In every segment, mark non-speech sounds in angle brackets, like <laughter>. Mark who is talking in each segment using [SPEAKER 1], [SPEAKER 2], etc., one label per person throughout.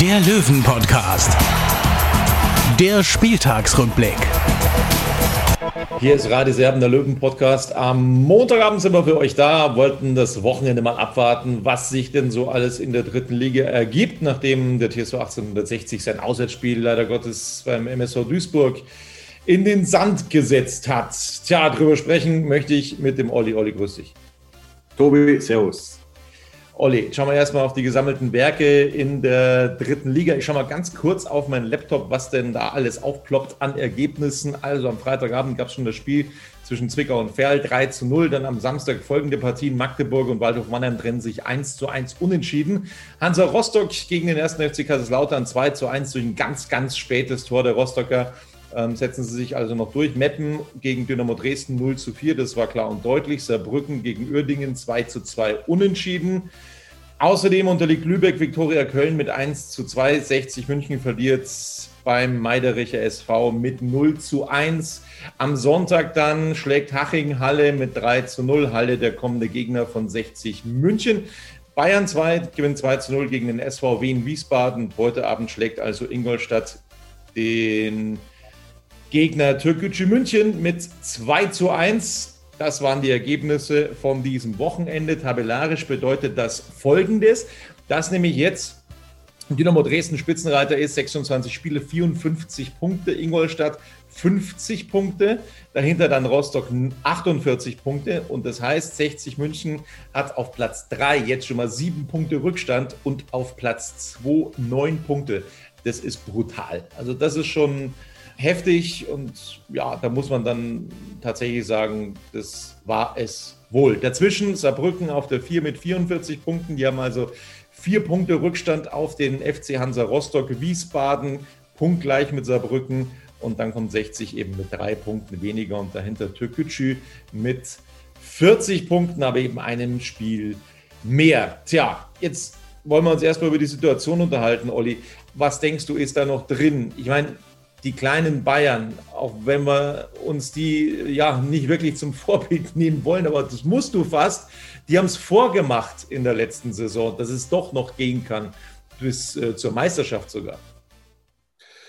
[SPEAKER 1] der Löwen-Podcast. Der Spieltagsrückblick.
[SPEAKER 2] Hier ist Radio Serben, der Löwen-Podcast. Am Montagabend sind wir für euch da, wollten das Wochenende mal abwarten, was sich denn so alles in der dritten Liga ergibt, nachdem der TSV 1860 sein Auswärtsspiel leider Gottes beim MSV Duisburg in den Sand gesetzt hat. Tja, drüber sprechen möchte ich mit dem Olli. Olli, grüß dich.
[SPEAKER 3] Tobi, Servus.
[SPEAKER 2] Olli, schauen wir erstmal auf die gesammelten Werke in der dritten Liga. Ich schaue mal ganz kurz auf meinen Laptop, was denn da alles aufploppt an Ergebnissen. Also am Freitagabend gab es schon das Spiel zwischen Zwickau und Ferl 3 zu 0. Dann am Samstag folgende Partien. Magdeburg und Waldhof Mannheim trennen sich 1 zu 1 unentschieden. Hansa Rostock gegen den ersten FC Kaiserslautern 2 zu 1 durch ein ganz, ganz spätes Tor der Rostocker. Ähm, setzen sie sich also noch durch. Meppen gegen Dynamo Dresden 0 zu 4, das war klar und deutlich. Saarbrücken gegen Uerdingen 2 zu 2 unentschieden. Außerdem unterliegt Lübeck Viktoria Köln mit 1 zu 2. 60 München verliert beim Meidericher SV mit 0 zu 1. Am Sonntag dann schlägt Haching Halle mit 3 zu 0. Halle der kommende Gegner von 60 München. Bayern 2 gewinnt 2 zu 0 gegen den SV Wien Wiesbaden. Heute Abend schlägt also Ingolstadt den Gegner Türkgücü München mit 2 zu 1. Das waren die Ergebnisse von diesem Wochenende. Tabellarisch bedeutet das folgendes, dass nämlich jetzt Dynamo Dresden Spitzenreiter ist, 26 Spiele, 54 Punkte, Ingolstadt 50 Punkte, dahinter dann Rostock 48 Punkte und das heißt, 60 München hat auf Platz 3 jetzt schon mal 7 Punkte Rückstand und auf Platz 2 9 Punkte. Das ist brutal. Also das ist schon heftig und ja, da muss man dann tatsächlich sagen, das war es wohl. Dazwischen Saarbrücken auf der 4 mit 44 Punkten, die haben also vier Punkte Rückstand auf den FC Hansa Rostock, Wiesbaden punktgleich mit Saarbrücken und dann kommt 60 eben mit drei Punkten weniger und dahinter Türkgücü mit 40 Punkten, aber eben einem Spiel mehr. Tja, jetzt wollen wir uns erstmal über die Situation unterhalten, Olli. Was denkst du, ist da noch drin? Ich meine, die kleinen Bayern, auch wenn wir uns die ja nicht wirklich zum <laughs> Vorbild nehmen wollen, aber das musst du fast, die haben es vorgemacht in der letzten Saison, dass es doch noch gehen kann, bis äh, zur Meisterschaft sogar.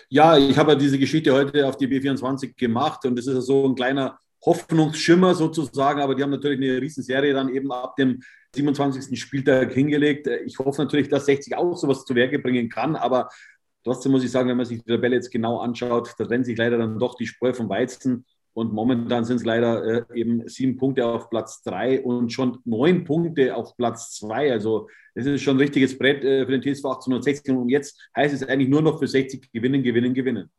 [SPEAKER 3] Ja, ich habe ja diese Geschichte heute auf die B24 gemacht und das ist so ein kleiner Hoffnungsschimmer sozusagen, aber die haben natürlich eine Riesenserie dann eben ab dem 27. Spieltag hingelegt. Ich hoffe natürlich, dass 60 auch sowas zu Werke bringen kann, aber Trotzdem muss ich sagen, wenn man sich die Tabelle jetzt genau anschaut, da trennt sich leider dann doch die Spreu vom Weizen. Und momentan sind es leider äh, eben sieben Punkte auf Platz drei und schon neun Punkte auf Platz zwei. Also das ist schon ein richtiges Brett äh, für den TSV 1860. Und jetzt heißt es eigentlich nur noch für 60 gewinnen, gewinnen, gewinnen.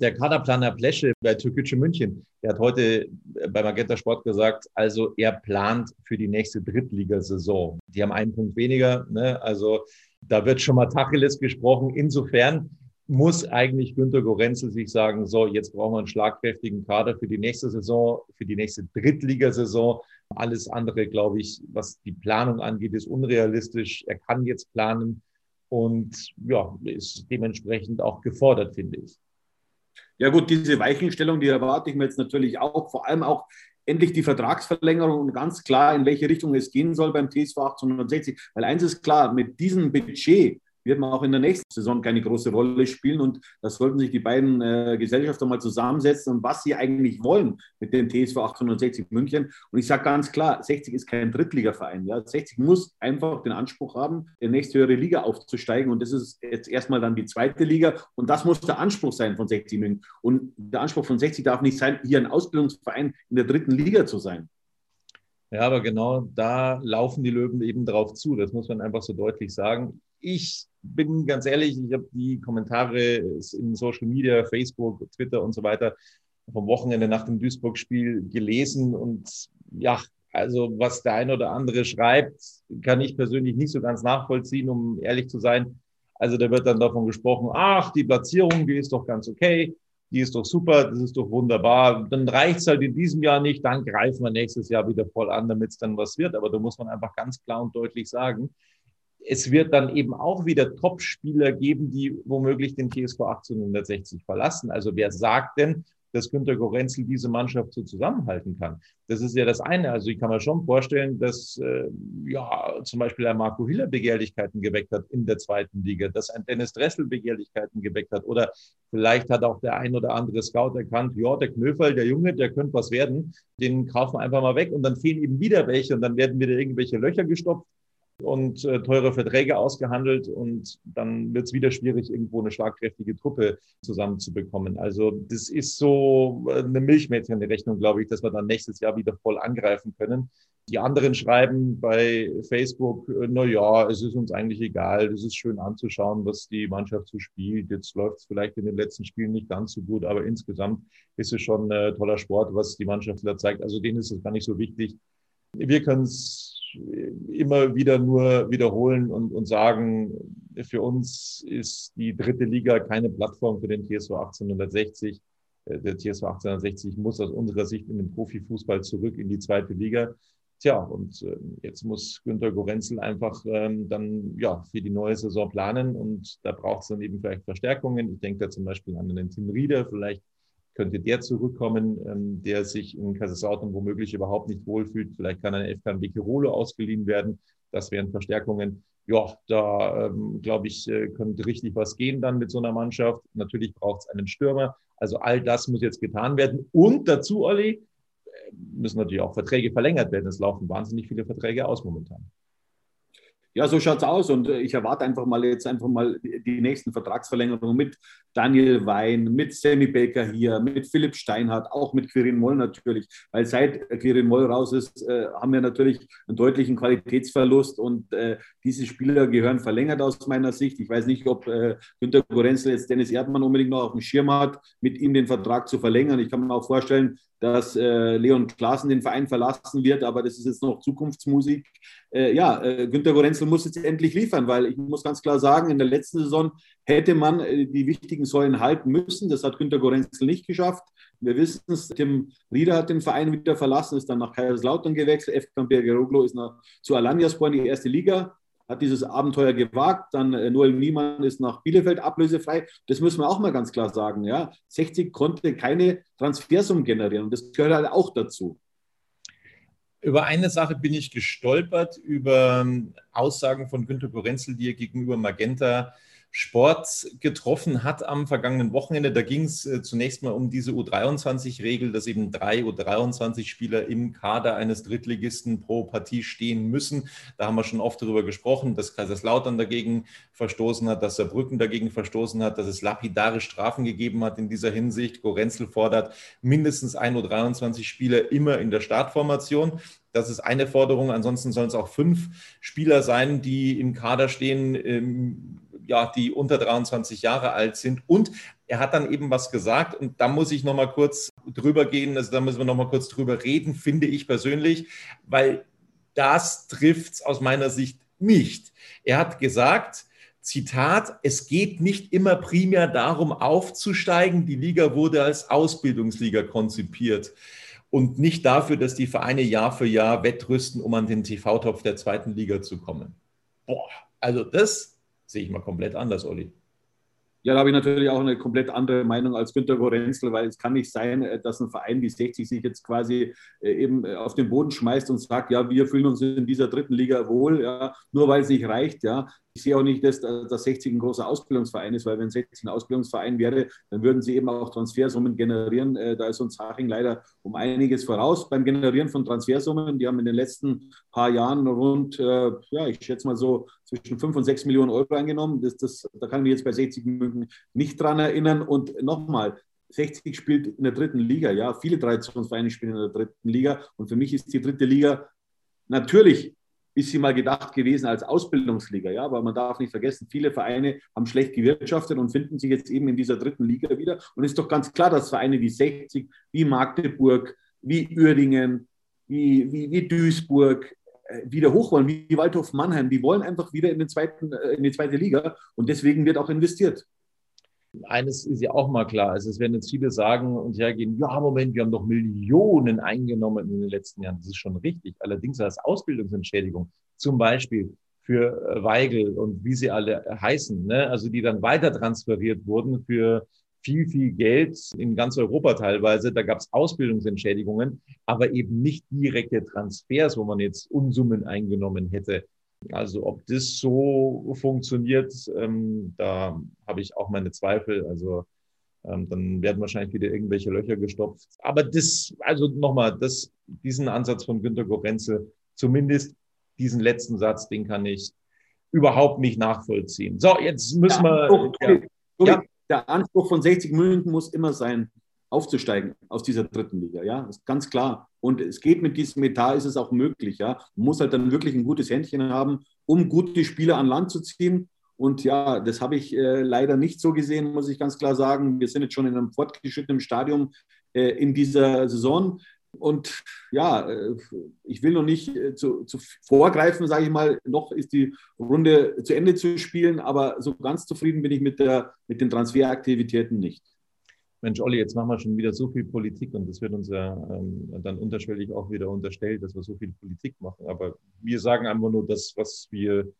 [SPEAKER 2] Der Kaderplaner Plesche bei Türkgücü München, der hat heute bei Magenta Sport gesagt, also er plant für die nächste Drittligasaison. Die haben einen Punkt weniger, ne? also da wird schon mal Tacheles gesprochen. Insofern muss eigentlich Günter Gorenzel sich sagen, so, jetzt brauchen wir einen schlagkräftigen Kader für die nächste Saison, für die nächste Drittligasaison. Alles andere, glaube ich, was die Planung angeht, ist unrealistisch. Er kann jetzt planen und ja, ist dementsprechend auch gefordert, finde ich.
[SPEAKER 3] Ja gut, diese Weichenstellung, die erwarte ich mir jetzt natürlich auch, vor allem auch endlich die Vertragsverlängerung und ganz klar, in welche Richtung es gehen soll beim TSV 1860. Weil eins ist klar, mit diesem Budget wird man auch in der nächsten Saison keine große Rolle spielen. Und das sollten sich die beiden äh, Gesellschafter mal zusammensetzen und was sie eigentlich wollen mit dem TSV 860 München. Und ich sage ganz klar, 60 ist kein Drittligaverein. Ja. 60 muss einfach den Anspruch haben, in die nächste höhere Liga aufzusteigen. Und das ist jetzt erstmal dann die zweite Liga. Und das muss der Anspruch sein von 60 München. Und der Anspruch von 60 darf nicht sein, hier ein Ausbildungsverein in der dritten Liga zu sein.
[SPEAKER 2] Ja, aber genau da laufen die Löwen eben drauf zu. Das muss man einfach so deutlich sagen. Ich bin ganz ehrlich, ich habe die Kommentare in Social Media, Facebook, Twitter und so weiter vom Wochenende nach dem Duisburg-Spiel gelesen und ja, also was der eine oder andere schreibt, kann ich persönlich nicht so ganz nachvollziehen, um ehrlich zu sein. Also da wird dann davon gesprochen, ach, die Platzierung, die ist doch ganz okay, die ist doch super, das ist doch wunderbar. Dann reicht es halt in diesem Jahr nicht, dann greifen wir nächstes Jahr wieder voll an, damit es dann was wird. Aber da muss man einfach ganz klar und deutlich sagen, es wird dann eben auch wieder Top-Spieler geben, die womöglich den TSV 1860 verlassen. Also wer sagt denn, dass Günter Gorenzel diese Mannschaft so zusammenhalten kann. Das ist ja das eine. Also ich kann mir schon vorstellen, dass äh, ja zum Beispiel ein Marco Hiller Begehrlichkeiten geweckt hat in der zweiten Liga, dass ein Dennis Dressel Begehrlichkeiten geweckt hat oder vielleicht hat auch der ein oder andere Scout erkannt, ja, der Knöferl, der Junge, der könnte was werden, den kaufen wir einfach mal weg und dann fehlen eben wieder welche und dann werden wieder irgendwelche Löcher gestopft und äh, teure Verträge ausgehandelt und dann wird es wieder schwierig, irgendwo eine schlagkräftige Truppe zusammenzubekommen. Also das ist so äh, eine Milchmädchenrechnung, glaube ich, dass wir dann nächstes Jahr wieder voll angreifen können. Die anderen schreiben bei Facebook, äh, na ja, es ist uns eigentlich egal, es ist schön anzuschauen, was die Mannschaft so spielt. Jetzt läuft es vielleicht in den letzten Spielen nicht ganz so gut, aber insgesamt ist es schon äh, toller Sport, was die Mannschaft da zeigt. Also denen ist es gar nicht so wichtig. Wir können es immer wieder nur wiederholen und, und sagen, für uns ist die dritte Liga keine Plattform für den TSV 1860. Äh, der TSV 1860 muss aus unserer Sicht in den Profifußball zurück in die zweite Liga. Tja, und äh, jetzt muss Günter Gorenzel einfach ähm, dann ja für die neue Saison planen und da braucht es dann eben vielleicht Verstärkungen. Ich denke da zum Beispiel an den Tim Rieder, vielleicht könnte der zurückkommen, ähm, der sich in Kaiserslautern womöglich überhaupt nicht wohlfühlt. Vielleicht kann ein FK Bekirolo ausgeliehen werden. Das wären Verstärkungen. Ja, da ähm, glaube ich, äh, könnte richtig was gehen dann mit so einer Mannschaft. Natürlich braucht es einen Stürmer. Also all das muss jetzt getan werden. Und dazu, Olli, äh, müssen natürlich auch Verträge verlängert werden. Es laufen wahnsinnig viele Verträge aus momentan.
[SPEAKER 3] Ja, so schaut es aus und äh, ich erwarte einfach mal jetzt einfach mal die nächsten Vertragsverlängerungen mit Daniel Wein, mit Sammy Baker hier, mit Philipp Steinhardt, auch mit Quirin Moll natürlich, weil seit Quirin Moll raus ist, äh, haben wir natürlich einen deutlichen Qualitätsverlust und äh, diese Spieler gehören verlängert aus meiner Sicht. Ich weiß nicht, ob äh, Günter Gorenzel jetzt Dennis Erdmann unbedingt noch auf dem Schirm hat, mit ihm den Vertrag zu verlängern. Ich kann mir auch vorstellen, dass äh, Leon Klaassen den Verein verlassen wird, aber das ist jetzt noch Zukunftsmusik. Äh, ja, äh, Günter Gorenzel muss jetzt endlich liefern, weil ich muss ganz klar sagen, in der letzten Saison hätte man äh, die wichtigen Säulen halten müssen. Das hat Günter Gorenzel nicht geschafft. Wir wissen es, Tim Rieder hat den Verein wieder verlassen, ist dann nach Kaiserslautern gewechselt. F. Bergeroglo ist nach, zu Alanyaspor in die erste Liga hat dieses Abenteuer gewagt. Dann Noel Niemann ist nach Bielefeld ablösefrei. Das müssen wir auch mal ganz klar sagen. Ja. 60 konnte keine Transfersum generieren und das gehört halt auch dazu.
[SPEAKER 2] Über eine Sache bin ich gestolpert, über ähm, Aussagen von Günter Gorenzel, die er gegenüber Magenta Sport getroffen hat am vergangenen Wochenende. Da ging es äh, zunächst mal um diese U23-Regel, dass eben drei U23-Spieler im Kader eines Drittligisten pro Partie stehen müssen. Da haben wir schon oft darüber gesprochen, dass Kaiserslautern dagegen verstoßen hat, dass Saarbrücken dagegen verstoßen hat, dass es lapidare Strafen gegeben hat in dieser Hinsicht. Gorenzel fordert mindestens ein U23-Spieler immer in der Startformation. Das ist eine Forderung. Ansonsten sollen es auch fünf Spieler sein, die im Kader stehen, ähm, ja, die unter 23 Jahre alt sind. Und er hat dann eben was gesagt und da muss ich noch mal kurz drüber gehen, also da müssen wir noch mal kurz drüber reden, finde ich persönlich, weil das trifft es aus meiner Sicht nicht. Er hat gesagt, Zitat, es geht nicht immer primär darum, aufzusteigen. Die Liga wurde als Ausbildungsliga konzipiert und nicht dafür, dass die Vereine Jahr für Jahr wettrüsten, um an den TV-Topf der zweiten Liga zu kommen. Boah, also das sehe ich mal komplett anders, Olli.
[SPEAKER 3] Ja, da habe ich natürlich auch eine komplett andere Meinung als Günter Gorenzel, weil es kann nicht sein, äh, dass ein Verein wie 60 sich jetzt quasi äh, eben äh, auf den Boden schmeißt und sagt, ja, wir fühlen uns in dieser dritten Liga wohl, ja, nur weil es nicht reicht, ja. Ich sehe auch nicht, dass, dass 60 ein großer Ausbildungsverein ist, weil wenn 60 ein Ausbildungsverein wäre, dann würden sie eben auch Transfersummen generieren. Da ist uns Haching leider um einiges voraus beim Generieren von Transfersummen. Die haben in den letzten paar Jahren rund, ja, ich schätze mal so zwischen 5 und 6 Millionen Euro eingenommen. Das, das, da kann ich mich jetzt bei 60 München nicht dran erinnern. Und nochmal, 60 spielt in der dritten Liga, ja. Viele Traditionsvereine spielen in der dritten Liga. Und für mich ist die dritte Liga natürlich ist sie mal gedacht gewesen als Ausbildungsliga, ja, aber man darf nicht vergessen, viele Vereine haben schlecht gewirtschaftet und finden sich jetzt eben in dieser dritten Liga wieder. Und es ist doch ganz klar, dass Vereine wie 60, wie Magdeburg, wie Uerdingen, wie, wie, wie Duisburg, äh, wieder hoch wollen, wie Waldhof Mannheim. Die wollen einfach wieder in, den zweiten, äh, in die zweite Liga und deswegen wird auch investiert.
[SPEAKER 2] Eines ist ja auch mal klar, also es werden jetzt viele sagen und hergehen, ja, Moment, wir haben doch Millionen eingenommen in den letzten Jahren. Das ist schon richtig. Allerdings als Ausbildungsentschädigung, zum Beispiel für äh, Weigel und wie sie alle heißen, ne? also die dann weiter transferiert wurden für viel, viel Geld in ganz Europa teilweise. Da gab es Ausbildungsentschädigungen, aber eben nicht direkte Transfers, wo man jetzt Unsummen eingenommen hätte. Also ob das so funktioniert, ähm, da habe ich auch meine Zweifel. Also ähm, dann werden wahrscheinlich wieder irgendwelche Löcher gestopft. Aber das, also nochmal, das, diesen Ansatz von Günter Gorenzel, zumindest diesen letzten Satz, den kann ich überhaupt nicht nachvollziehen. So, jetzt müssen
[SPEAKER 3] ja,
[SPEAKER 2] wir.
[SPEAKER 3] Okay. Ja. ja. Der Anspruch von 60 München muss immer sein, aufzusteigen aus dieser dritten Liga. Ja, das ist ganz klar. Und es geht mit diesem Etat, ist es auch möglich. Ja, man muss halt dann wirklich ein gutes Händchen haben, um gute Spieler an Land zu ziehen. Und ja, das habe ich äh, leider nicht so gesehen, muss ich ganz klar sagen. Wir sind jetzt schon in einem fortgeschrittenen Stadium äh, in dieser Saison. Und ja, äh, ich will noch nicht äh, zu, zu vorgreifen, sage ich mal, noch ist die Runde zu Ende zu spielen, aber so ganz zufrieden bin ich mit, der, mit den Transferaktivitäten nicht.
[SPEAKER 2] Mensch, Olli, jetzt machen wir schon wieder so viel Politik und das wird uns ja ähm, dann unterschwellig auch wieder unterstellt, dass wir so viel Politik machen. Aber wir sagen einfach nur das, was wir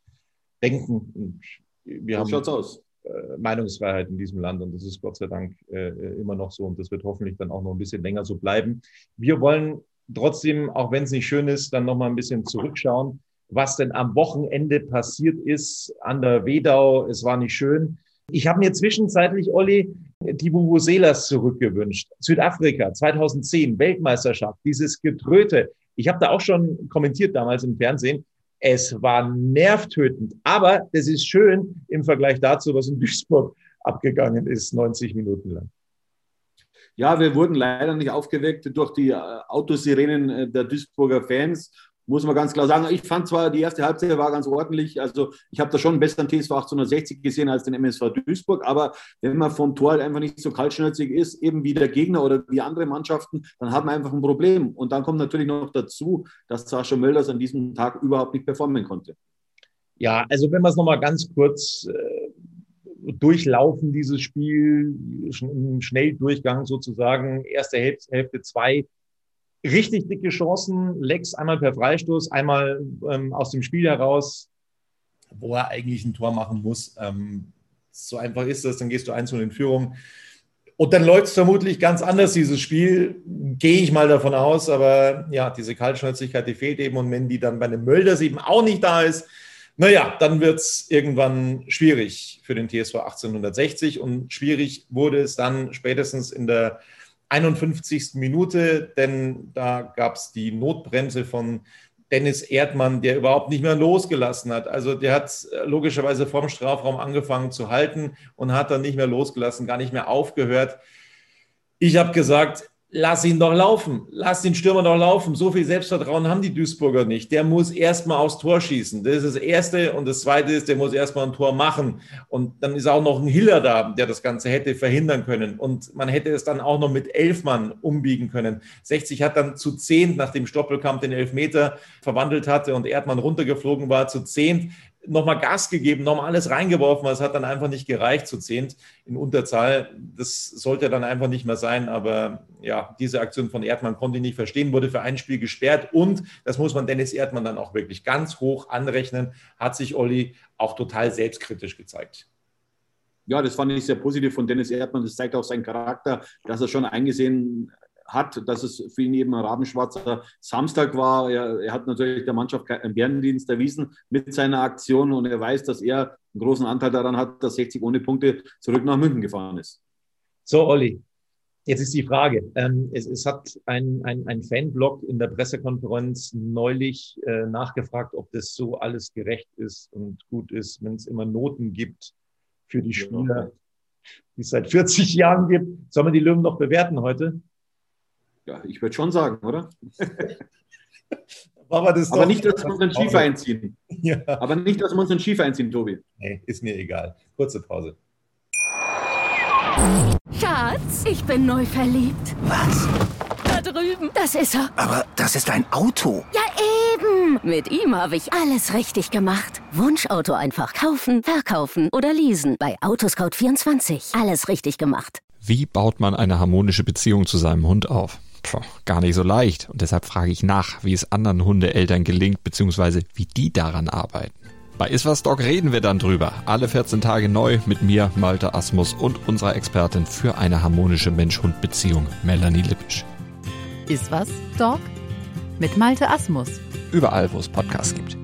[SPEAKER 2] denken. Und wir so haben schaut's aus. Äh, Meinungsfreiheit in diesem Land und das ist Gott sei Dank äh, immer noch so und das wird hoffentlich dann auch noch ein bisschen länger so bleiben. Wir wollen trotzdem, auch wenn es nicht schön ist, dann noch mal ein bisschen zurückschauen, was denn am Wochenende passiert ist an der Wedau. Es war nicht schön. Ich habe mir zwischenzeitlich, Olli, die Vuvuzelas zurückgewünscht. Südafrika 2010, Weltmeisterschaft, dieses Getröte. Ich habe da auch schon kommentiert damals im Fernsehen. Es war nervtötend, aber es ist schön im Vergleich dazu, was in Duisburg abgegangen ist, 90 Minuten lang.
[SPEAKER 3] Ja, wir wurden leider nicht aufgeweckt durch die äh, Autosirenen äh, der Duisburger Fans muss man ganz klar sagen. Ich fand zwar, die erste Halbzeit war ganz ordentlich. Also ich habe da schon einen besseren TSV 1860 gesehen als den MSV Duisburg. Aber wenn man vom Tor halt einfach nicht so kaltschnäuzig ist, eben wie der Gegner oder wie andere Mannschaften, dann hat man einfach ein Problem. Und dann kommt natürlich noch dazu, dass Sascha Mölders an diesem Tag überhaupt nicht performen konnte.
[SPEAKER 2] Ja, also wenn wir es nochmal ganz kurz äh, durchlaufen, dieses Spiel, im Schnelldurchgang sozusagen, erste Hälfte, Hälfte zwei richtig dicke Chancen. Lex einmal per Freistoß, einmal ähm, aus dem Spiel heraus, wo er eigentlich ein Tor machen muss. Ähm, so einfach ist das, dann gehst du eins in Führung. Und dann läuft es vermutlich ganz anders, dieses Spiel, gehe ich mal davon aus. Aber ja, diese Kaltschnäuzigkeit, die fehlt eben. Und wenn die dann bei einem Mölders eben auch nicht da ist, naja, dann wird es irgendwann schwierig für den TSV 1860. Und schwierig wurde es dann spätestens in der 51. Minute, denn da gab es die Notbremse von Dennis Erdmann, der überhaupt nicht mehr losgelassen hat. Also der hat äh, logischerweise vorm Strafraum angefangen zu halten und hat dann nicht mehr losgelassen, gar nicht mehr aufgehört. Ich habe gesagt, lass ihn doch laufen, lass den Stürmer doch laufen. So viel Selbstvertrauen haben die Duisburger nicht. Der muss erstmal aufs Tor schießen. Das ist das Erste. Und das Zweite ist, der muss erstmal ein Tor machen. Und dann ist auch noch ein Hiller da, der das Ganze hätte verhindern können. Und man hätte es dann auch noch mit elf Mann umbiegen können. 60 hat dann zu zehn, nachdem Stoppelkamp den Elfmeter verwandelt hatte und Erdmann runtergeflogen war, zu zehn nochmal Gas gegeben, nochmal alles reingeworfen, es hat dann einfach nicht gereicht zu zehnt in Unterzahl. Das sollte dann einfach nicht mehr sein. Aber ja, diese Aktion von Erdmann konnte ich nicht verstehen, wurde für ein Spiel gesperrt und das muss man Dennis Erdmann dann auch wirklich ganz hoch anrechnen, hat sich Olli auch total selbstkritisch gezeigt.
[SPEAKER 3] Ja, das fand ich sehr positiv von Dennis Erdmann. Das zeigt auch seinen Charakter, dass er schon eingesehen hat, dass es für ihn eben ein rabenschwarzer Samstag war. Er, er, hat natürlich der Mannschaft einen Bärendienst erwiesen mit seiner Aktion und er weiß, dass er einen großen Anteil daran hat, dass 60 ohne Punkte zurück nach München gefahren ist.
[SPEAKER 2] So, Olli, jetzt ist die Frage. Ähm, es, es, hat ein, ein, ein Fanblog in der Pressekonferenz neulich äh, nachgefragt, ob das so alles gerecht ist und gut ist, wenn es immer Noten gibt für die Spieler, die es seit 40 Jahren gibt. Sollen wir die Löwen noch bewerten heute?
[SPEAKER 3] Ja, ich würde schon sagen, oder? <laughs> Aber, das Aber nicht, dass wir uns einen Schiefer einziehen. <laughs> Ja. Aber nicht, dass wir uns einen Schiefer einziehen, Tobi.
[SPEAKER 2] Nee, ist mir egal. Kurze Pause.
[SPEAKER 4] Schatz, ich bin neu verliebt.
[SPEAKER 5] Was?
[SPEAKER 4] Da drüben. Das ist er.
[SPEAKER 5] Aber das ist ein Auto.
[SPEAKER 4] Ja, eben. Mit ihm habe ich alles richtig gemacht. Wunschauto einfach kaufen, verkaufen oder leasen. Bei Autoscout24. Alles richtig gemacht.
[SPEAKER 5] Wie baut man eine harmonische Beziehung zu seinem Hund auf? Puh, gar nicht so leicht. Und deshalb frage ich nach, wie es anderen Hundeeltern gelingt, beziehungsweise wie die daran arbeiten. Bei Iswas Dog reden wir dann drüber. Alle 14 Tage neu mit mir, Malte Asmus und unserer Expertin für eine harmonische Mensch-Hund-Beziehung, Melanie Lippisch.
[SPEAKER 6] Iswas Dog mit Malte Asmus.
[SPEAKER 5] Überall, wo es Podcasts gibt.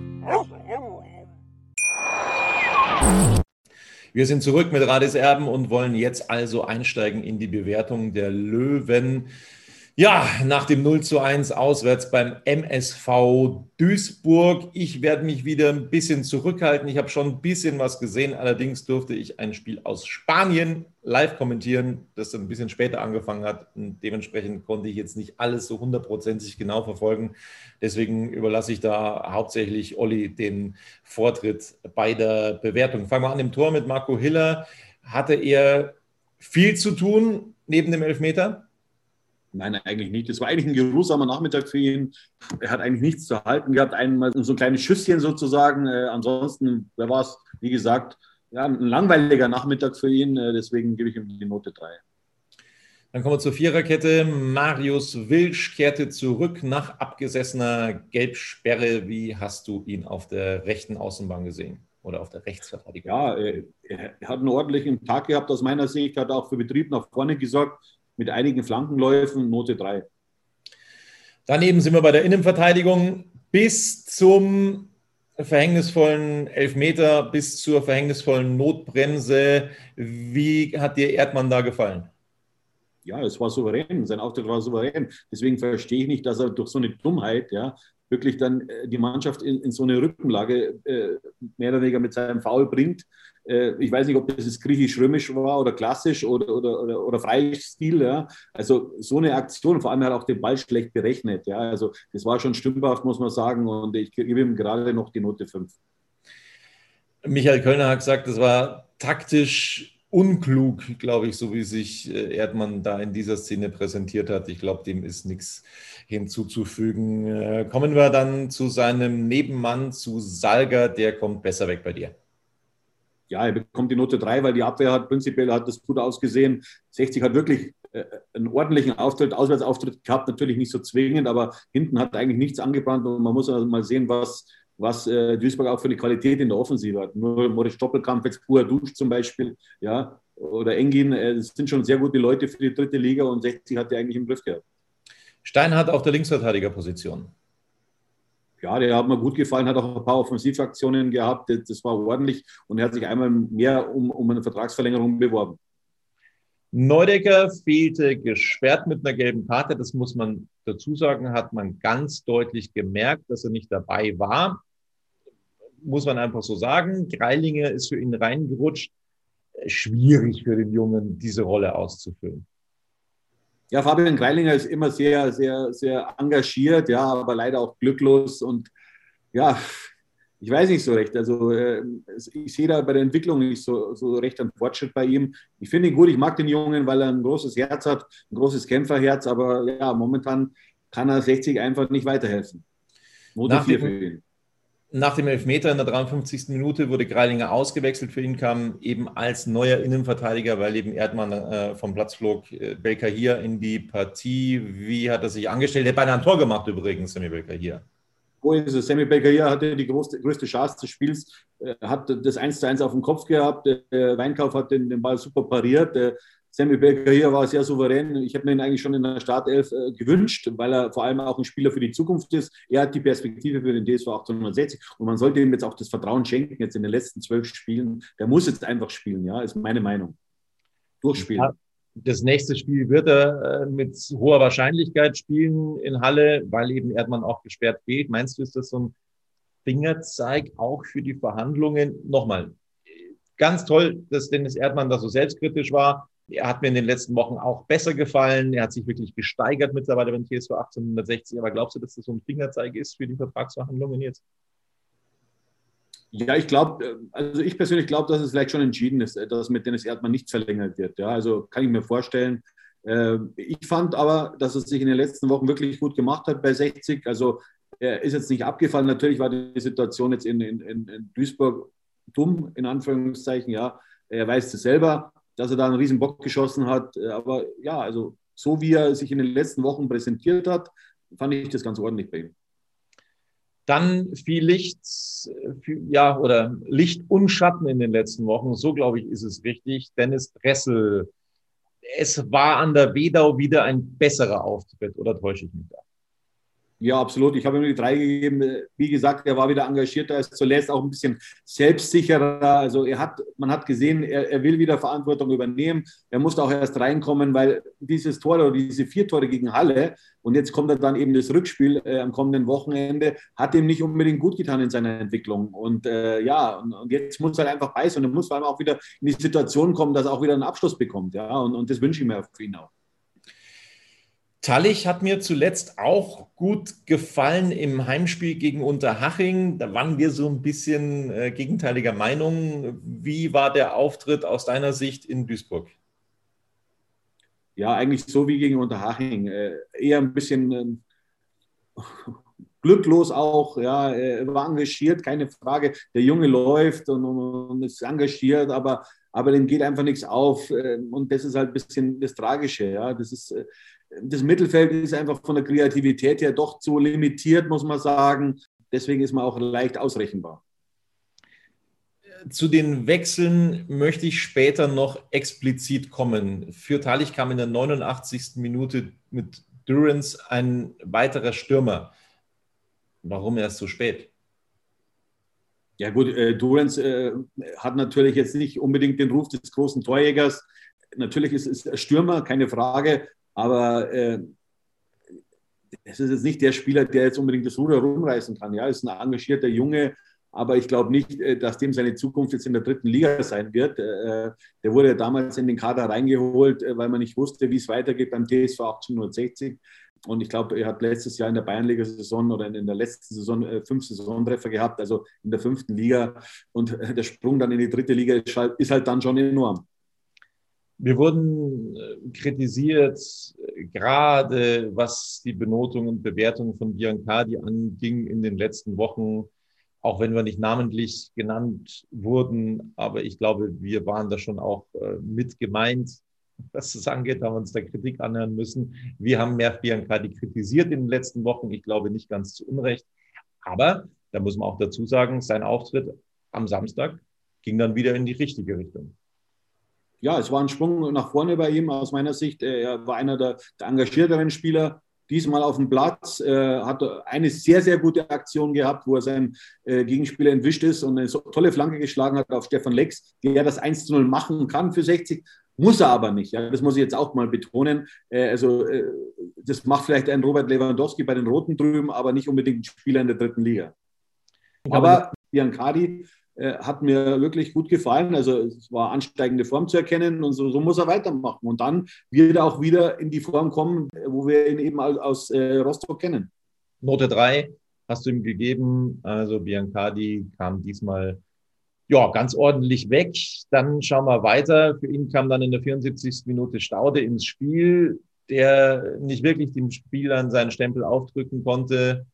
[SPEAKER 2] Wir sind zurück mit Radis Erben und wollen jetzt also einsteigen in die Bewertung der Löwen. Ja, nach dem 0 zu 1 auswärts beim MSV Duisburg. Ich werde mich wieder ein bisschen zurückhalten. Ich habe schon ein bisschen was gesehen. Allerdings durfte ich ein Spiel aus Spanien live kommentieren, das ein bisschen später angefangen hat. Und dementsprechend konnte ich jetzt nicht alles so hundertprozentig genau verfolgen. Deswegen überlasse ich da hauptsächlich Olli den Vortritt bei der Bewertung. Fangen wir an im Tor mit Marco Hiller. Hatte er viel zu tun neben dem Elfmeter?
[SPEAKER 3] Nein, eigentlich nicht. Es war eigentlich ein geruhsamer Nachmittag für ihn. Er hat eigentlich nichts zu halten gehabt. Einmal so ein kleines Schüsschen sozusagen. Äh, ansonsten, wer war es? Wie gesagt, ja, ein langweiliger Nachmittag für ihn. Äh, deswegen gebe ich ihm die Note 3.
[SPEAKER 2] Dann kommen wir zur Viererkette. Marius Wilsch kehrte zurück nach abgesessener Gelbsperre. Wie hast du ihn auf der rechten Außenbahn gesehen? Oder auf der Rechtsverteidigung?
[SPEAKER 3] Ja, er hat einen ordentlichen Tag gehabt aus meiner Sicht, hat auch für Betrieb nach vorne gesorgt mit einigen Flankenläufen, Note 3.
[SPEAKER 2] Daneben sind wir bei der Innenverteidigung bis zum verhängnisvollen Elfmeter, bis zur verhängnisvollen Notbremse. Wie hat dir Erdmann da gefallen?
[SPEAKER 3] Ja, es war souverän, sein Auftritt war souverän. Deswegen verstehe ich nicht, dass er durch so eine Dummheit ja, wirklich dann äh, die Mannschaft in, in so eine Rückenlage äh, mehr oder weniger mit seinem Foul bringt. Äh, ich weiß nicht, ob das griechisch-römisch war oder klassisch oder, oder, oder, oder Freistil. Ja. Also so eine Aktion, vor allem hat auch den Ball schlecht berechnet. Ja. Also das war schon stümperhaft, muss man sagen. Und ich gebe ihm gerade noch die Note 5.
[SPEAKER 2] Michael Kölner hat gesagt, das war taktisch unklug, glaube ich, so wie sich äh, Erdmann da in dieser Szene präsentiert hat. Ich glaube, dem ist nichts hinzuzufügen. Äh, kommen wir dann zu seinem Nebenmann, zu Salger, der kommt besser weg bei dir
[SPEAKER 3] ja, er bekommt die Note 3, weil die Abwehr hat prinzipiell hat das gut ausgesehen. 60 hat wirklich äh, einen ordentlichen Auftritt, Auswärtsauftritt gehabt, natürlich nicht so zwingend, aber hinten hat eigentlich nichts angebrannt und man muss also mal sehen, was, was äh, Duisburg auch für eine Qualität in der Offensive hat. Nur Moritz Doppelkampf, jetzt Dusch zum Beispiel, ja, oder Engin, äh, das sind schon sehr gute Leute für die dritte Liga und 60 hat er eigentlich im Griff gehabt.
[SPEAKER 2] Stein hat auf der Linksverteidigerposition
[SPEAKER 3] ja, der hat mir gut gefallen, hat auch ein paar Offensivaktionen gehabt. Das war ordentlich und er hat sich einmal mehr um, um eine Vertragsverlängerung beworben.
[SPEAKER 2] Neudecker fehlte gesperrt mit einer gelben Karte. Das muss man dazu sagen, hat man ganz deutlich gemerkt, dass er nicht dabei war. Muss man einfach so sagen. Greilinger ist für ihn reingerutscht. Schwierig für den Jungen, diese Rolle auszufüllen.
[SPEAKER 3] Ja, Fabian Greilinger ist immer sehr, sehr, sehr engagiert, ja, aber leider auch glücklos und ja, ich weiß nicht so recht. Also äh, ich sehe da bei der Entwicklung nicht so, so recht einen Fortschritt bei ihm. Ich finde ihn gut, ich mag den Jungen, weil er ein großes Herz hat, ein großes Kämpferherz, aber ja, momentan kann er 60 einfach nicht weiterhelfen.
[SPEAKER 2] Note 4 für ihn. Nach dem Elfmeter in der 53. Minute wurde Greilinger ausgewechselt. Für ihn kam eben als neuer Innenverteidiger, weil eben Erdmann äh, vom Platz flog, äh, Belka hier in die Partie. Wie hat er sich angestellt? Er hat beinahe ein Tor gemacht übrigens, Sammy Belka hier.
[SPEAKER 3] Wo ist es? Sammy Belka hier hatte die größte, größte Chance des Spiels, äh, hat das 1 zu 1 auf dem Kopf gehabt. Der Weinkauf hat den, den Ball super pariert. Sammy Baker hier war sehr souverän. Ich mir ihn eigentlich schon in der Startelf äh, gewünscht, weil er vor allem auch ein Spieler für die Zukunft ist. Er hat die Perspektive für den DSV 1860 und man sollte ihm jetzt auch das Vertrauen schenken, jetzt in den letzten zwölf Spielen. Der muss jetzt einfach spielen, ja, ist meine Meinung. Durchspielen.
[SPEAKER 2] Das nächste Spiel wird er äh, mit hoher Wahrscheinlichkeit spielen in Halle, weil eben Erdmann auch gesperrt fehlt. Meinst du, ist das so ein Fingerzeig auch für die Verhandlungen? Nochmal, ganz toll, dass Dennis Erdmann da so selbstkritisch war. Er hat mir in den letzten Wochen auch besser gefallen. Er hat sich wirklich gesteigert mittlerweile beim TSV 1860. Aber glaubst du, dass das so ein Fingerzeig ist für die Vertragsverhandlungen jetzt?
[SPEAKER 3] Ja, ich glaube, also ich persönlich glaube, dass es vielleicht schon entschieden ist, dass mit Dennis Erdmann nichts verlängert wird. Ja, also kann ich mir vorstellen. Äh, ich fand aber, dass es sich in den letzten Wochen wirklich gut gemacht hat bei 60. Also er ist jetzt nicht abgefallen. Natürlich war die Situation jetzt in, in, in Duisburg dumm, in Anführungszeichen, ja. Er weiß es selber, dass er da einen riesen Bock geschossen hat. Aber ja, also so wie er sich in den letzten Wochen präsentiert hat, fand ich das ganz ordentlich bei ihm.
[SPEAKER 2] Dann viel Licht, ja, oder Licht und Schatten in den letzten Wochen. So, glaube ich, ist es richtig. Dennis Dressel. Es war an der Wedau wieder ein besserer Auftritt, oder täusche ich mich da?
[SPEAKER 3] Ja, absolut. Ich habe ihm die drei gegeben. Wie gesagt, er war wieder engagierter als zuletzt, auch ein bisschen selbstsicherer. Also er hat, man hat gesehen, er, er will wieder Verantwortung übernehmen. Er musste auch erst reinkommen, weil dieses Tor oder diese vier Tore gegen Halle und jetzt kommt er dann eben das Rückspiel äh, am kommenden Wochenende, hat ihm nicht unbedingt gut getan in seiner Entwicklung. Und äh, ja, und, und, jetzt muss er einfach beißen und er muss vor allem auch wieder in die Situation kommen, dass er auch wieder einen Abschluss bekommt. Ja, und, und das wünsche ich mir für ihn auch.
[SPEAKER 2] Tallich hat mir zuletzt auch gut gefallen im Heimspiel gegen Unterhaching. Da waren wir so ein bisschen äh, gegenteiliger Meinung. Wie war der Auftritt aus deiner Sicht in Duisburg?
[SPEAKER 3] Ja, eigentlich so wie gegen Unterhaching. Äh, eher ein bisschen äh, glücklos auch. Ja, er war engagiert, keine Frage. Der Junge läuft und, und ist engagiert, aber aber dem geht einfach nichts auf. Äh, und das ist halt ein bisschen das Tragische. Ja. Das, ist, äh, das Mittelfeld ist einfach von der Kreativität her doch zu limitiert, muss man sagen. Deswegen ist man auch leicht ausrechenbar.
[SPEAKER 2] Zu den Wechseln möchte ich später noch explizit kommen. Für Talich kam in der 89. Minute mit Durance ein weiterer Stürmer. Warum erst so spät?
[SPEAKER 3] Ja gut, äh, Durance äh, hat natürlich jetzt nicht unbedingt den Ruf des großen Torjägers. Natürlich ist es Stürmer, keine Frage, aber äh, es ist jetzt nicht der Spieler, der jetzt unbedingt das Ruder rumreißen kann. Ja, ist ein engagierter Junge, aber ich glaube nicht, äh, dass dem seine Zukunft jetzt in der dritten Liga sein wird. Äh, der wurde damals in den Kader reingeholt, äh, weil man nicht wusste, wie es weitergeht beim TSV 1860. Und ich glaube, er hat letztes Jahr in der Bayernliga-Saison oder in der letzten Saison äh, fünf Saisontreffer gehabt, also in der fünften Liga. Und der Sprung dann in die dritte Liga ist halt, ist halt dann schon enorm.
[SPEAKER 2] Wir wurden äh, kritisiert, gerade was die Benotung und Bewertung von Biancardi anging in den letzten Wochen, auch wenn wir nicht namentlich genannt wurden. Aber ich glaube, wir waren da schon auch äh, mit gemeint was das angeht, haben wir uns der Kritik anhören müssen. Wir haben Merv Biancardi kritisiert in den letzten Wochen. Ich glaube nicht ganz zu Unrecht. Aber da muss man auch dazu sagen, sein Auftritt am Samstag ging dann wieder in die richtige Richtung.
[SPEAKER 3] Ja, es war ein Sprung nach vorne bei ihm aus meiner Sicht. Er war einer der, der engagierteren Spieler diesmal auf dem Platz, äh, hat eine sehr, sehr gute Aktion gehabt, wo er seinen äh, Gegenspieler entwischt ist und eine so tolle Flanke geschlagen hat auf Stefan Lex, der das 1 zu 0 machen kann für 60. Muss er aber nicht. Ja? Das muss ich jetzt auch mal betonen. Äh, also, äh, das macht vielleicht ein Robert Lewandowski bei den Roten drüben, aber nicht unbedingt ein Spieler in der dritten Liga. Aber Biancardi äh, hat mir wirklich gut gefallen. Also, es war ansteigende Form zu erkennen und so, so, muss er weitermachen. Und dann wird er auch wieder in die Form kommen, wo wir ihn eben aus, Rostock kennen.
[SPEAKER 2] Note 3 hast du ihm gegeben. Also, Biancardi kam diesmal ja, ganz ordentlich weg. Dann schauen wir weiter. Für ihn kam dann in der 74. Minute Staude ins Spiel, der nicht wirklich dem Spielern seinen Stempel aufdrücken konnte.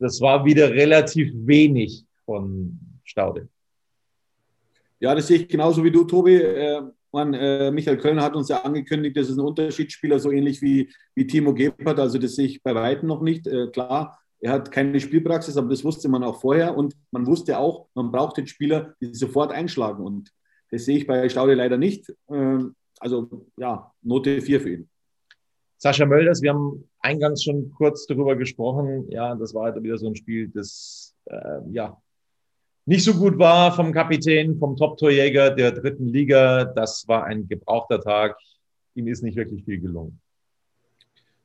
[SPEAKER 2] Das war wieder relativ wenig von Staude.
[SPEAKER 3] Ja, das sehe ich genauso wie du, Tobi. Äh, man, äh, Michael Kölner hat uns ja angekündigt, das ist ein Unterschiedsspieler, so ähnlich wie, wie Timo Gebhardt. Also das sehe ich bei weitem noch nicht. Äh, klar, er hat keine Spielpraxis, aber das wusste man auch vorher. Und man wusste auch, man braucht den Spieler, die sofort einschlagen. Und das sehe ich bei Staude leider nicht. Ähm, also ja, Note 4 für ihn.
[SPEAKER 2] Sascha Mölders, wir haben eingangs schon kurz darüber gesprochen. Ja, das war halt wieder so ein Spiel, das äh, ja nicht so gut war vom Kapitän, vom Top-Torjäger der dritten Liga. Das war ein gebrauchter Tag. Ihm ist nicht wirklich viel gelungen.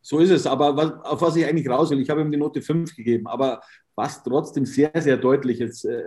[SPEAKER 3] So ist es. Aber was, auf was ich eigentlich raus will, ich habe ihm die Note 5 gegeben, aber was trotzdem sehr, sehr deutlich jetzt äh,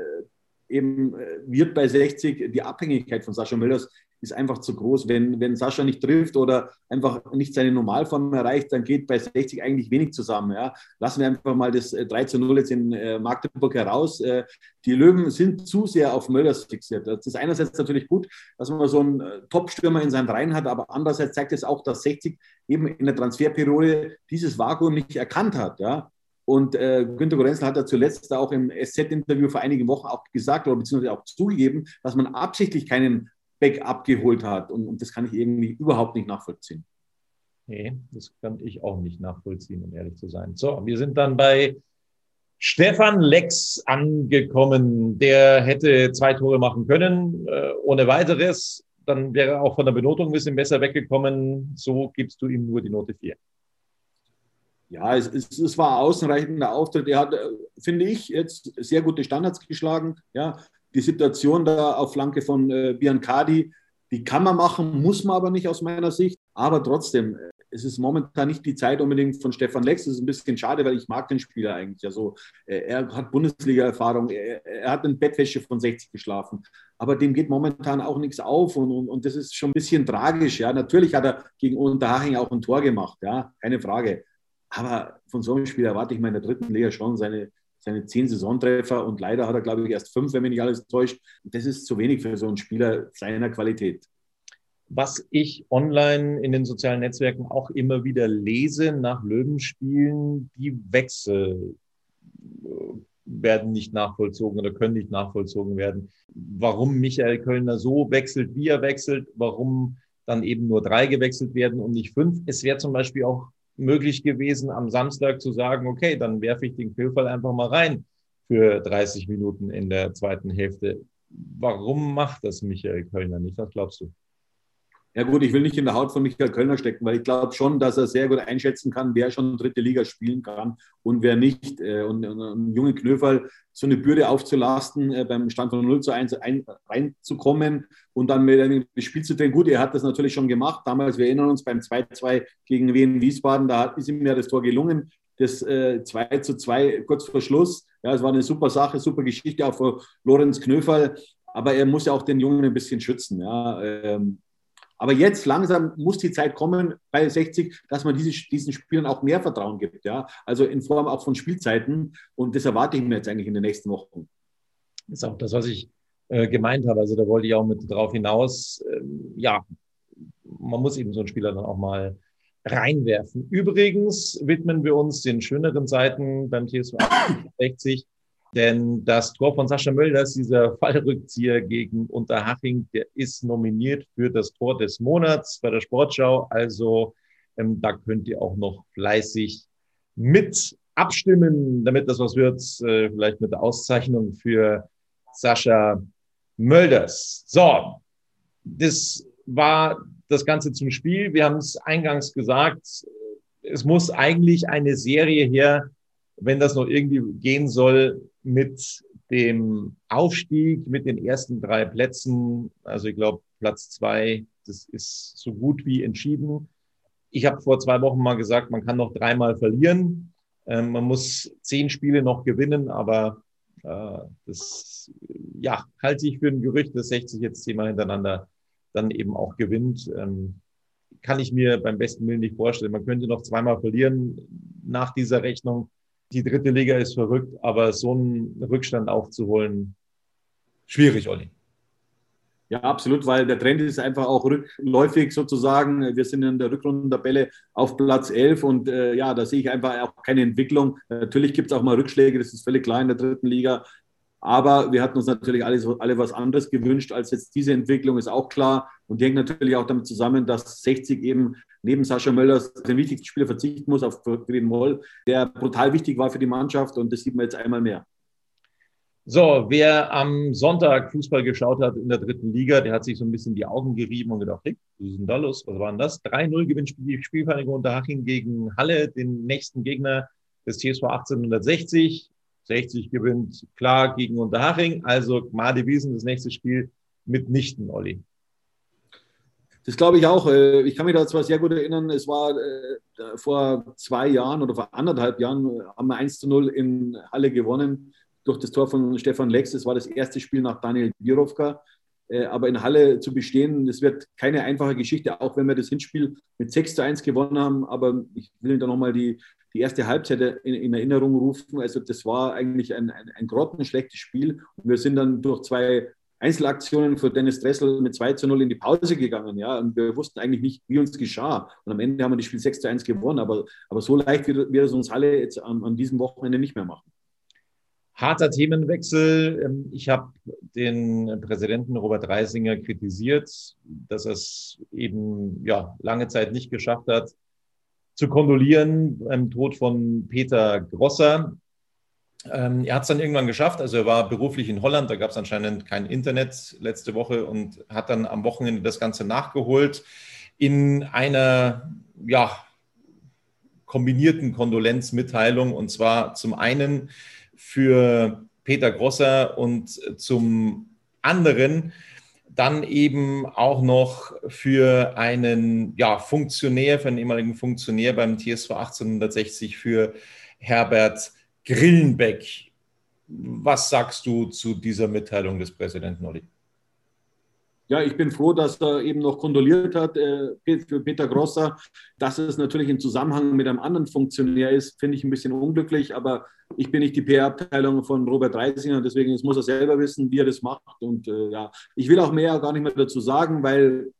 [SPEAKER 3] eben äh, wird bei 60, die Abhängigkeit von Sascha Mölders ist einfach zu groß. Wenn, wenn Sascha nicht trifft oder einfach nicht seine Normalform erreicht, dann geht bei 60 eigentlich wenig zusammen. Ja. Lassen wir einfach mal das 3 äh, zu 0 jetzt in äh, Magdeburg heraus. Äh, die Löwen sind zu sehr auf Mölders fixiert. Das ist einerseits natürlich gut, dass man so einen Top-Stürmer in seinen Reihen hat, aber andererseits zeigt es auch, dass 60 eben in der Transferperiode dieses Vakuum nicht erkannt hat. Ja. Und äh, Günter Gorenzel hat ja zuletzt auch im SZ-Interview vor einigen Wochen auch gesagt oder beziehungsweise auch zugegeben, dass man absichtlich keinen Backup geholt hat. Und, und das kann ich irgendwie überhaupt nicht nachvollziehen.
[SPEAKER 2] Nee, das kann ich auch nicht nachvollziehen, um ehrlich zu sein. So, wir sind dann bei Stefan Lex angekommen. Der hätte zwei Tore machen können, äh, ohne weiteres. Dann wäre er auch von der Benotung ein bisschen besser weggekommen. So gibst du ihm nur die Note 4
[SPEAKER 3] ja, es, es, es war ausreichender Auftritt. Er hat, äh, finde ich, jetzt sehr gute Standards geschlagen. Ja, die Situation da auf Flanke von äh, Biancardi, die kann man machen, muss man aber nicht aus meiner Sicht. Aber trotzdem, es ist momentan nicht die Zeit unbedingt von Stefan Lex. Das ist ein bisschen schade, weil ich mag den Spieler eigentlich. Also, äh, er hat Bundesliga-Erfahrung, er, er, hat in Bettwäsche von 60 geschlafen. Aber dem geht momentan auch nichts auf und, und, und das ist schon ein bisschen tragisch. Ja, natürlich hat er gegen Unterhaching auch ein Tor gemacht, ja, keine Frage. Aber von so einem Spiel erwarte ich mal in der dritten Liga schon seine, seine zehn Saisontreffer und leider hat er, glaube ich, erst fünf, wenn mich nicht alles täuscht. Das ist zu wenig für so einen Spieler seiner Qualität.
[SPEAKER 2] Was ich online in den sozialen Netzwerken auch immer wieder lese nach Löwenspielen, die Wechsel äh, werden nicht nachvollzogen oder können nicht nachvollzogen werden. Warum Michael Kölner so wechselt, wie er wechselt, warum dann eben nur drei gewechselt werden und nicht fünf. Es wäre zum Beispiel auch möglich gewesen, am Samstag zu sagen, okay, dann werfe ich den Quillfall einfach mal rein für 30 Minuten in der zweiten Hälfte. Warum macht das Michael Kölner nicht? Was glaubst du?
[SPEAKER 3] Ja gut, ich will nicht in der Haut von Michael Kölner stecken, weil ich glaube schon, dass er sehr gut einschätzen kann, wer schon dritte Liga spielen kann und wer nicht. Äh, und, einem jungen Knöferl so eine Bürde aufzulasten, äh, beim Stand von 0 zu 1 ein, reinzukommen und dann mit das Spiel zu drehen. Gut, er hat das natürlich schon gemacht. Damals, wir erinnern uns, beim 2-2 gegen Wien Wiesbaden, da ist ihm ja das Tor gelungen. Das äh, 2 zu 2 kurz vor Schluss. Ja, es war eine super Sache, super Geschichte auch für Lorenz Knöferl. Aber er muss ja auch den Jungen ein bisschen schützen. Ja. Ähm, aber jetzt langsam muss die Zeit kommen bei 60, dass man diese, diesen Spielern auch mehr Vertrauen gibt. Ja? Also in Form auch von Spielzeiten. Und das erwarte ich mir jetzt eigentlich in den nächsten Wochen.
[SPEAKER 2] Das ist auch das, was ich äh, gemeint habe. Also da wollte ich auch mit drauf hinaus. Ähm, ja, man muss eben so einen Spieler dann auch mal reinwerfen. Übrigens widmen wir uns den schöneren Seiten beim TSV 60. Denn das Tor von Sascha Mölders, dieser <laughs> Fallrückzieher gegen Unterhaching, der ist nominiert für das Tor des Monats bei der Sportschau. Also ähm, da könnt ihr auch noch fleißig mit abstimmen, damit das was wird. Äh, vielleicht mit der Auszeichnung für Sascha Mölders. So, das war das Ganze zum Spiel. Wir haben es eingangs gesagt, es muss eigentlich eine Serie her, wenn das noch irgendwie gehen soll, mit dem Aufstieg, mit den ersten drei Plätzen. Also ich glaube, Platz zwei, das ist so gut wie entschieden. Ich habe vor zwei Wochen mal gesagt, man kann noch dreimal verlieren. Ähm, man muss zehn Spiele noch gewinnen, aber äh, das ja, halte ich für ein Gerücht, dass 60 jetzt zehnmal hintereinander dann eben auch gewinnt. Ähm, kann ich mir beim besten Willen nicht vorstellen. Man könnte noch zweimal verlieren nach dieser Rechnung die dritte Liga ist verrückt, aber so einen Rückstand aufzuholen, schwierig, Olli.
[SPEAKER 3] Ja, absolut, weil der Trend ist einfach auch rückläufig sozusagen. Wir sind in der Rückrundentabelle auf Platz 11 und äh, ja, da sehe ich einfach auch keine Entwicklung. Natürlich gibt es auch mal Rückschläge, das ist völlig klar in der dritten Liga. Aber wir hatten uns natürlich alle, alle was anderes gewünscht als jetzt diese Entwicklung, ist auch klar. Und die hängt natürlich auch damit zusammen, dass 60 eben neben Sascha Möllers den wichtigsten Spieler verzichten muss auf Frieden Moll, der brutal wichtig war für die Mannschaft. Und das sieht man jetzt einmal mehr.
[SPEAKER 2] So, wer am Sonntag Fußball geschaut hat in der dritten Liga, der hat sich so ein bisschen die Augen gerieben und gedacht, hey, was ist denn da los? Was war denn das? 3-0 gewinnt die Spielvereinigung Unterhaching gegen Halle, den nächsten Gegner des TSV 1860. 60 gewinnt klar gegen Unterhaching. Also Made Wiesen, das nächste Spiel mitnichten, Olli.
[SPEAKER 3] Das glaube ich auch. Äh, ich kann mich da zwar sehr gut erinnern, es war äh, vor zwei Jahren oder vor anderthalb Jahren, haben wir 1 zu 0 in Halle gewonnen durch das Tor von Stefan Lex. Das war das erste Spiel nach Daniel Birovka. Äh, aber in Halle zu bestehen, das wird keine einfache Geschichte, auch wenn wir das Hinspiel mit 6 zu 1 gewonnen haben. Aber ich will da nochmal die, die erste Halbzeit in, in, Erinnerung rufen. Also das war eigentlich ein, ein, ein grottenschlechtes Spiel. Und wir sind dann durch zwei Einzelaktionen für Dennis Dressel mit 2 zu 0 in die Pause gegangen. Ja, und wir wussten eigentlich nicht, wie uns geschah. Und am Ende haben wir das Spiel 6 zu 1 gewonnen. Aber, aber so leicht wird, wird es uns alle jetzt an, an diesem Wochenende nicht mehr machen.
[SPEAKER 2] Harter Themenwechsel. Ähm, ich habe den Präsidenten Robert Reisinger kritisiert, dass er es eben ja, lange Zeit nicht geschafft hat, zu kondolieren beim Tod von Peter Grosser. Ähm, er hat es dann irgendwann geschafft. Also er war beruflich in Holland, da gab es anscheinend kein Internet letzte Woche und hat dann am Wochenende das Ganze nachgeholt in einer ja, kombinierten Kondolenzmitteilung. Und zwar zum einen für Peter Grosser und zum anderen dann eben auch noch für einen ja, Funktionär, für einen ehemaligen Funktionär beim TSV 1860, für Herbert Grillenbeck. Was sagst du zu dieser Mitteilung des Präsidenten Olli?
[SPEAKER 3] Ja, ich bin froh, dass er eben noch kondoliert hat äh, für Peter Grosser. Dass es natürlich im Zusammenhang mit einem anderen Funktionär ist, finde ich ein bisschen unglücklich. Aber ich bin nicht die PR-Abteilung von Robert Reisinger, deswegen muss er selber wissen, wie er das macht. Und äh, ja, ich will auch mehr gar nicht mehr dazu sagen, weil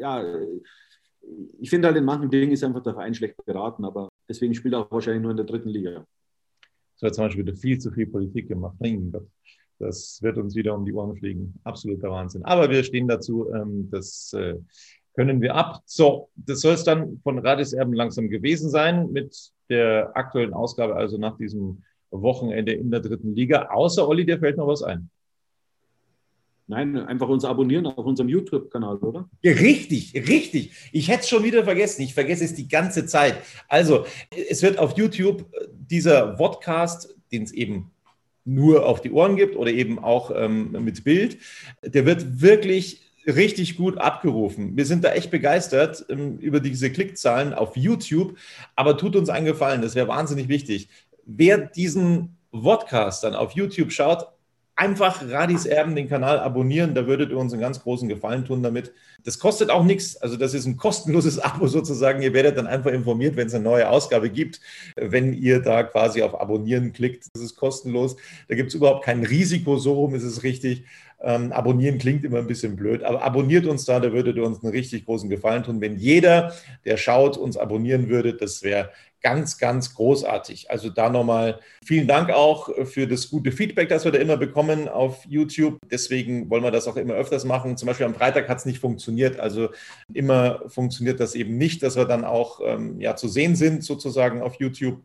[SPEAKER 3] ja, ich finde halt in manchen Dingen ist einfach der Verein schlecht beraten. Aber deswegen spielt er auch wahrscheinlich nur in der dritten Liga.
[SPEAKER 2] So hat zum Beispiel wieder viel zu viel Politik gemacht. Mein Gott. Das wird uns wieder um die Ohren fliegen. Absoluter Wahnsinn. Aber wir stehen dazu. Ähm, das äh, können wir ab. So, das soll es dann von Radiserben langsam gewesen sein mit der aktuellen Ausgabe, also nach diesem Wochenende in der dritten Liga. Außer Olli, dir fällt noch was ein.
[SPEAKER 3] Nein, einfach uns abonnieren auf unserem YouTube-Kanal, oder?
[SPEAKER 2] Ja, richtig, richtig. Ich hätte es schon wieder vergessen. Ich vergesse es die ganze Zeit. Also, es wird auf YouTube dieser Podcast, den es eben nur auf die Ohren gibt oder eben auch ähm, mit Bild, der wird wirklich richtig gut abgerufen. Wir sind da echt begeistert ähm, über diese Klickzahlen auf YouTube, aber tut uns einen Gefallen, das wäre wahnsinnig wichtig. Wer diesen Podcast dann auf YouTube schaut, einfach Radis Erben den Kanal abonnieren, da würdet ihr uns einen ganz großen Gefallen tun damit. Das kostet auch nichts, also das ist ein kostenloses <laughs> Abo sozusagen. Ihr werdet dann einfach informiert, wenn es eine neue Ausgabe gibt, wenn ihr da quasi auf Abonnieren klickt. Das ist kostenlos. Da gibt es überhaupt kein Risiko, so rum ist es richtig. Ähm, abonnieren klingt immer ein bisschen blöd, aber abonniert uns da, da würdet ihr uns einen richtig großen Gefallen tun. Wenn jeder, der schaut, uns abonnieren würde, das wäre ganz, ganz großartig. Also da nochmal vielen Dank auch für das gute Feedback, das wir da immer bekommen auf YouTube. Deswegen wollen wir das auch immer öfters machen. Zum Beispiel am Freitag hat es nicht funktioniert. Also immer funktioniert das eben nicht, dass wir dann auch ähm, ja, zu sehen sind, sozusagen auf YouTube.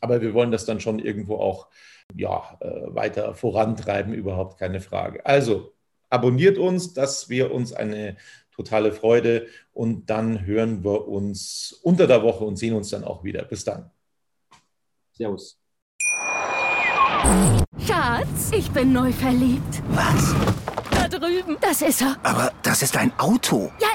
[SPEAKER 2] Aber wir wollen das dann schon irgendwo auch ja, äh, weiter vorantreiben, überhaupt keine Frage. Also abonniert uns, dass wir uns eine totale Freude. Und dann hören wir uns unter der Woche und sehen uns dann auch wieder. Bis dann.
[SPEAKER 3] Servus.
[SPEAKER 4] Schatz, ich bin neu verliebt.
[SPEAKER 7] Was?
[SPEAKER 4] Da drüben. Das ist er.
[SPEAKER 7] Aber das ist ein Auto.
[SPEAKER 4] Ja,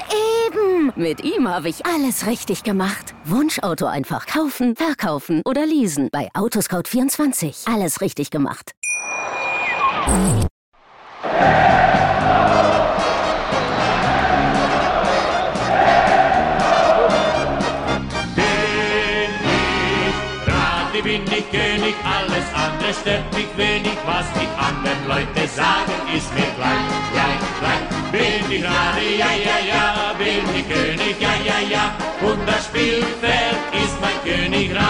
[SPEAKER 4] eben. Mit ihm habe ich alles richtig gemacht. Wunschauto einfach kaufen, verkaufen oder leasen. Bei Autoscout24. Alles richtig gemacht.
[SPEAKER 8] Stört mich wenig, was die anderen Leute sagen, ist mir gleich, gleich, gleich. Bin ich gerade, ja, ja, ja, bin ich König, ja, ja, ja, und das Spielfeld ist mein Königreich.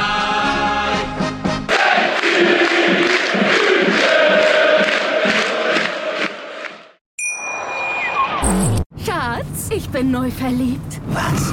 [SPEAKER 4] Schatz, ich bin neu verliebt.
[SPEAKER 7] Was?